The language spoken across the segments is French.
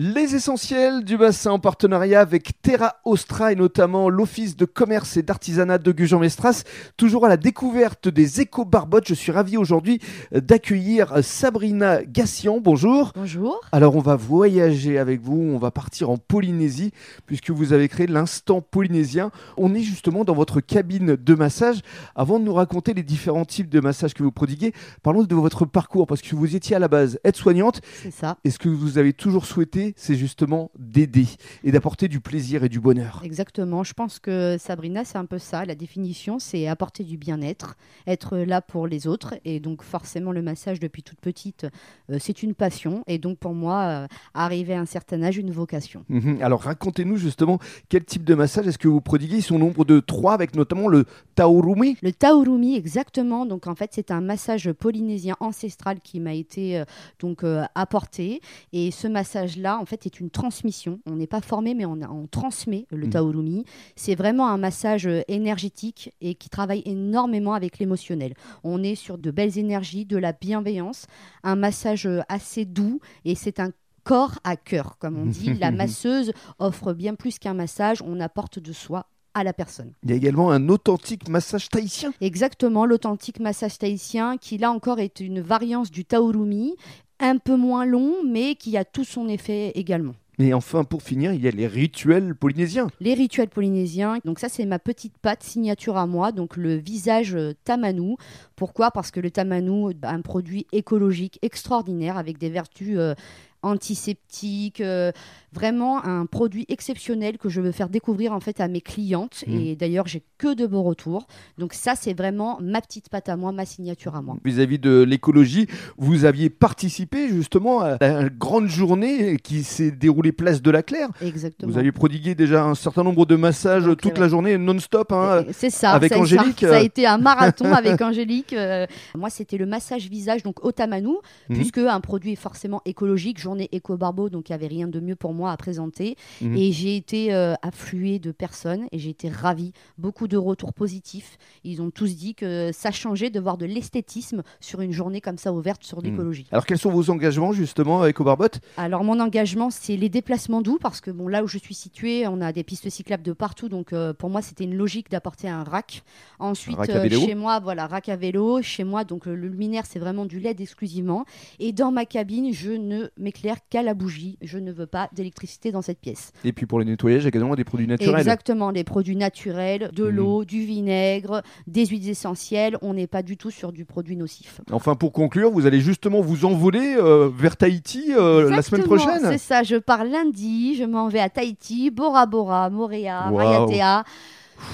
Les essentiels du bassin en partenariat avec Terra Ostra et notamment l'Office de commerce et d'artisanat de Gujan-Mestras, toujours à la découverte des éco-barbottes. Je suis ravi aujourd'hui d'accueillir Sabrina Gassian. Bonjour. Bonjour. Alors on va voyager avec vous, on va partir en Polynésie puisque vous avez créé l'instant polynésien. On est justement dans votre cabine de massage. Avant de nous raconter les différents types de massages que vous prodiguez, parlons de votre parcours parce que vous étiez à la base aide-soignante. C'est ça. Est-ce que vous avez toujours souhaité c'est justement d'aider et d'apporter du plaisir et du bonheur. Exactement. Je pense que Sabrina, c'est un peu ça. La définition, c'est apporter du bien-être, être là pour les autres. Et donc, forcément, le massage depuis toute petite, euh, c'est une passion. Et donc, pour moi, euh, arriver à un certain âge, une vocation. Mhm. Alors, racontez-nous justement quel type de massage est-ce que vous prodiguez Ils sont nombre de trois, avec notamment le Taurumi. Le Taurumi, exactement. Donc, en fait, c'est un massage polynésien ancestral qui m'a été euh, donc apporté. Et ce massage-là, en fait, est une transmission. On n'est pas formé, mais on, on transmet le mmh. C'est vraiment un massage euh, énergétique et qui travaille énormément avec l'émotionnel. On est sur de belles énergies, de la bienveillance, un massage euh, assez doux et c'est un corps à cœur, comme on dit. la masseuse offre bien plus qu'un massage, on apporte de soi à la personne. Il y a également un authentique massage tahitien. Exactement, l'authentique massage tahitien qui là encore est une variance du taurumi un peu moins long, mais qui a tout son effet également. Et enfin, pour finir, il y a les rituels polynésiens. Les rituels polynésiens. Donc ça, c'est ma petite patte signature à moi. Donc le visage euh, tamanou. Pourquoi? Parce que le tamanou, un produit écologique extraordinaire avec des vertus euh, antiseptique, euh, vraiment un produit exceptionnel que je veux faire découvrir en fait à mes clientes. Mmh. Et d'ailleurs, j'ai que de beaux retours. Donc ça, c'est vraiment ma petite patte à moi, ma signature à moi. Vis-à-vis de l'écologie, vous aviez participé justement à la grande journée qui s'est déroulée place de la Claire. Exactement. Vous aviez prodigué déjà un certain nombre de massages toute la journée non-stop. Hein, c'est ça. Avec Angélique. Ça, a été un marathon avec Angélique. Euh, moi, c'était le massage visage donc au tamanou, mmh. puisque un produit est forcément écologique journée éco-barbeau, donc il n'y avait rien de mieux pour moi à présenter. Mhm. Et j'ai été euh, affluée de personnes et j'ai été ravie. Beaucoup de retours positifs. Ils ont tous dit que ça changeait de voir de l'esthétisme sur une journée comme ça ouverte sur mhm. l'écologie. Alors quels sont vos engagements justement avec Barbotte Alors mon engagement, c'est les déplacements doux parce que bon, là où je suis située, on a des pistes cyclables de partout. Donc euh, pour moi, c'était une logique d'apporter un rack. Ensuite, euh, chez moi, voilà, rack à vélo. Chez moi, donc le luminaire, c'est vraiment du LED exclusivement. Et dans ma cabine, je ne m'éclaire qu'à la bougie. Je ne veux pas d'électricité dans cette pièce. Et puis pour le nettoyage, également des produits naturels. Exactement, des produits naturels, de mhm. l'eau, du vinaigre, des huiles essentielles. On n'est pas du tout sur du produit nocif. Enfin, pour conclure, vous allez justement vous envoler euh, vers Tahiti euh, la semaine prochaine. C'est ça, je pars lundi, je m'en vais à Tahiti, Bora Bora, Moréa, wow.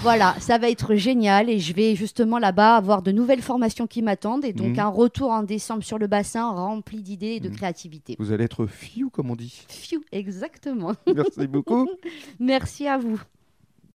Voilà, ça va être génial et je vais justement là-bas avoir de nouvelles formations qui m'attendent et donc mhm. un retour en décembre sur le bassin rempli d'idées et de mhm. créativité. Vous allez être fiu, comme on dit. Fiu, exactement. Merci beaucoup. Merci à vous.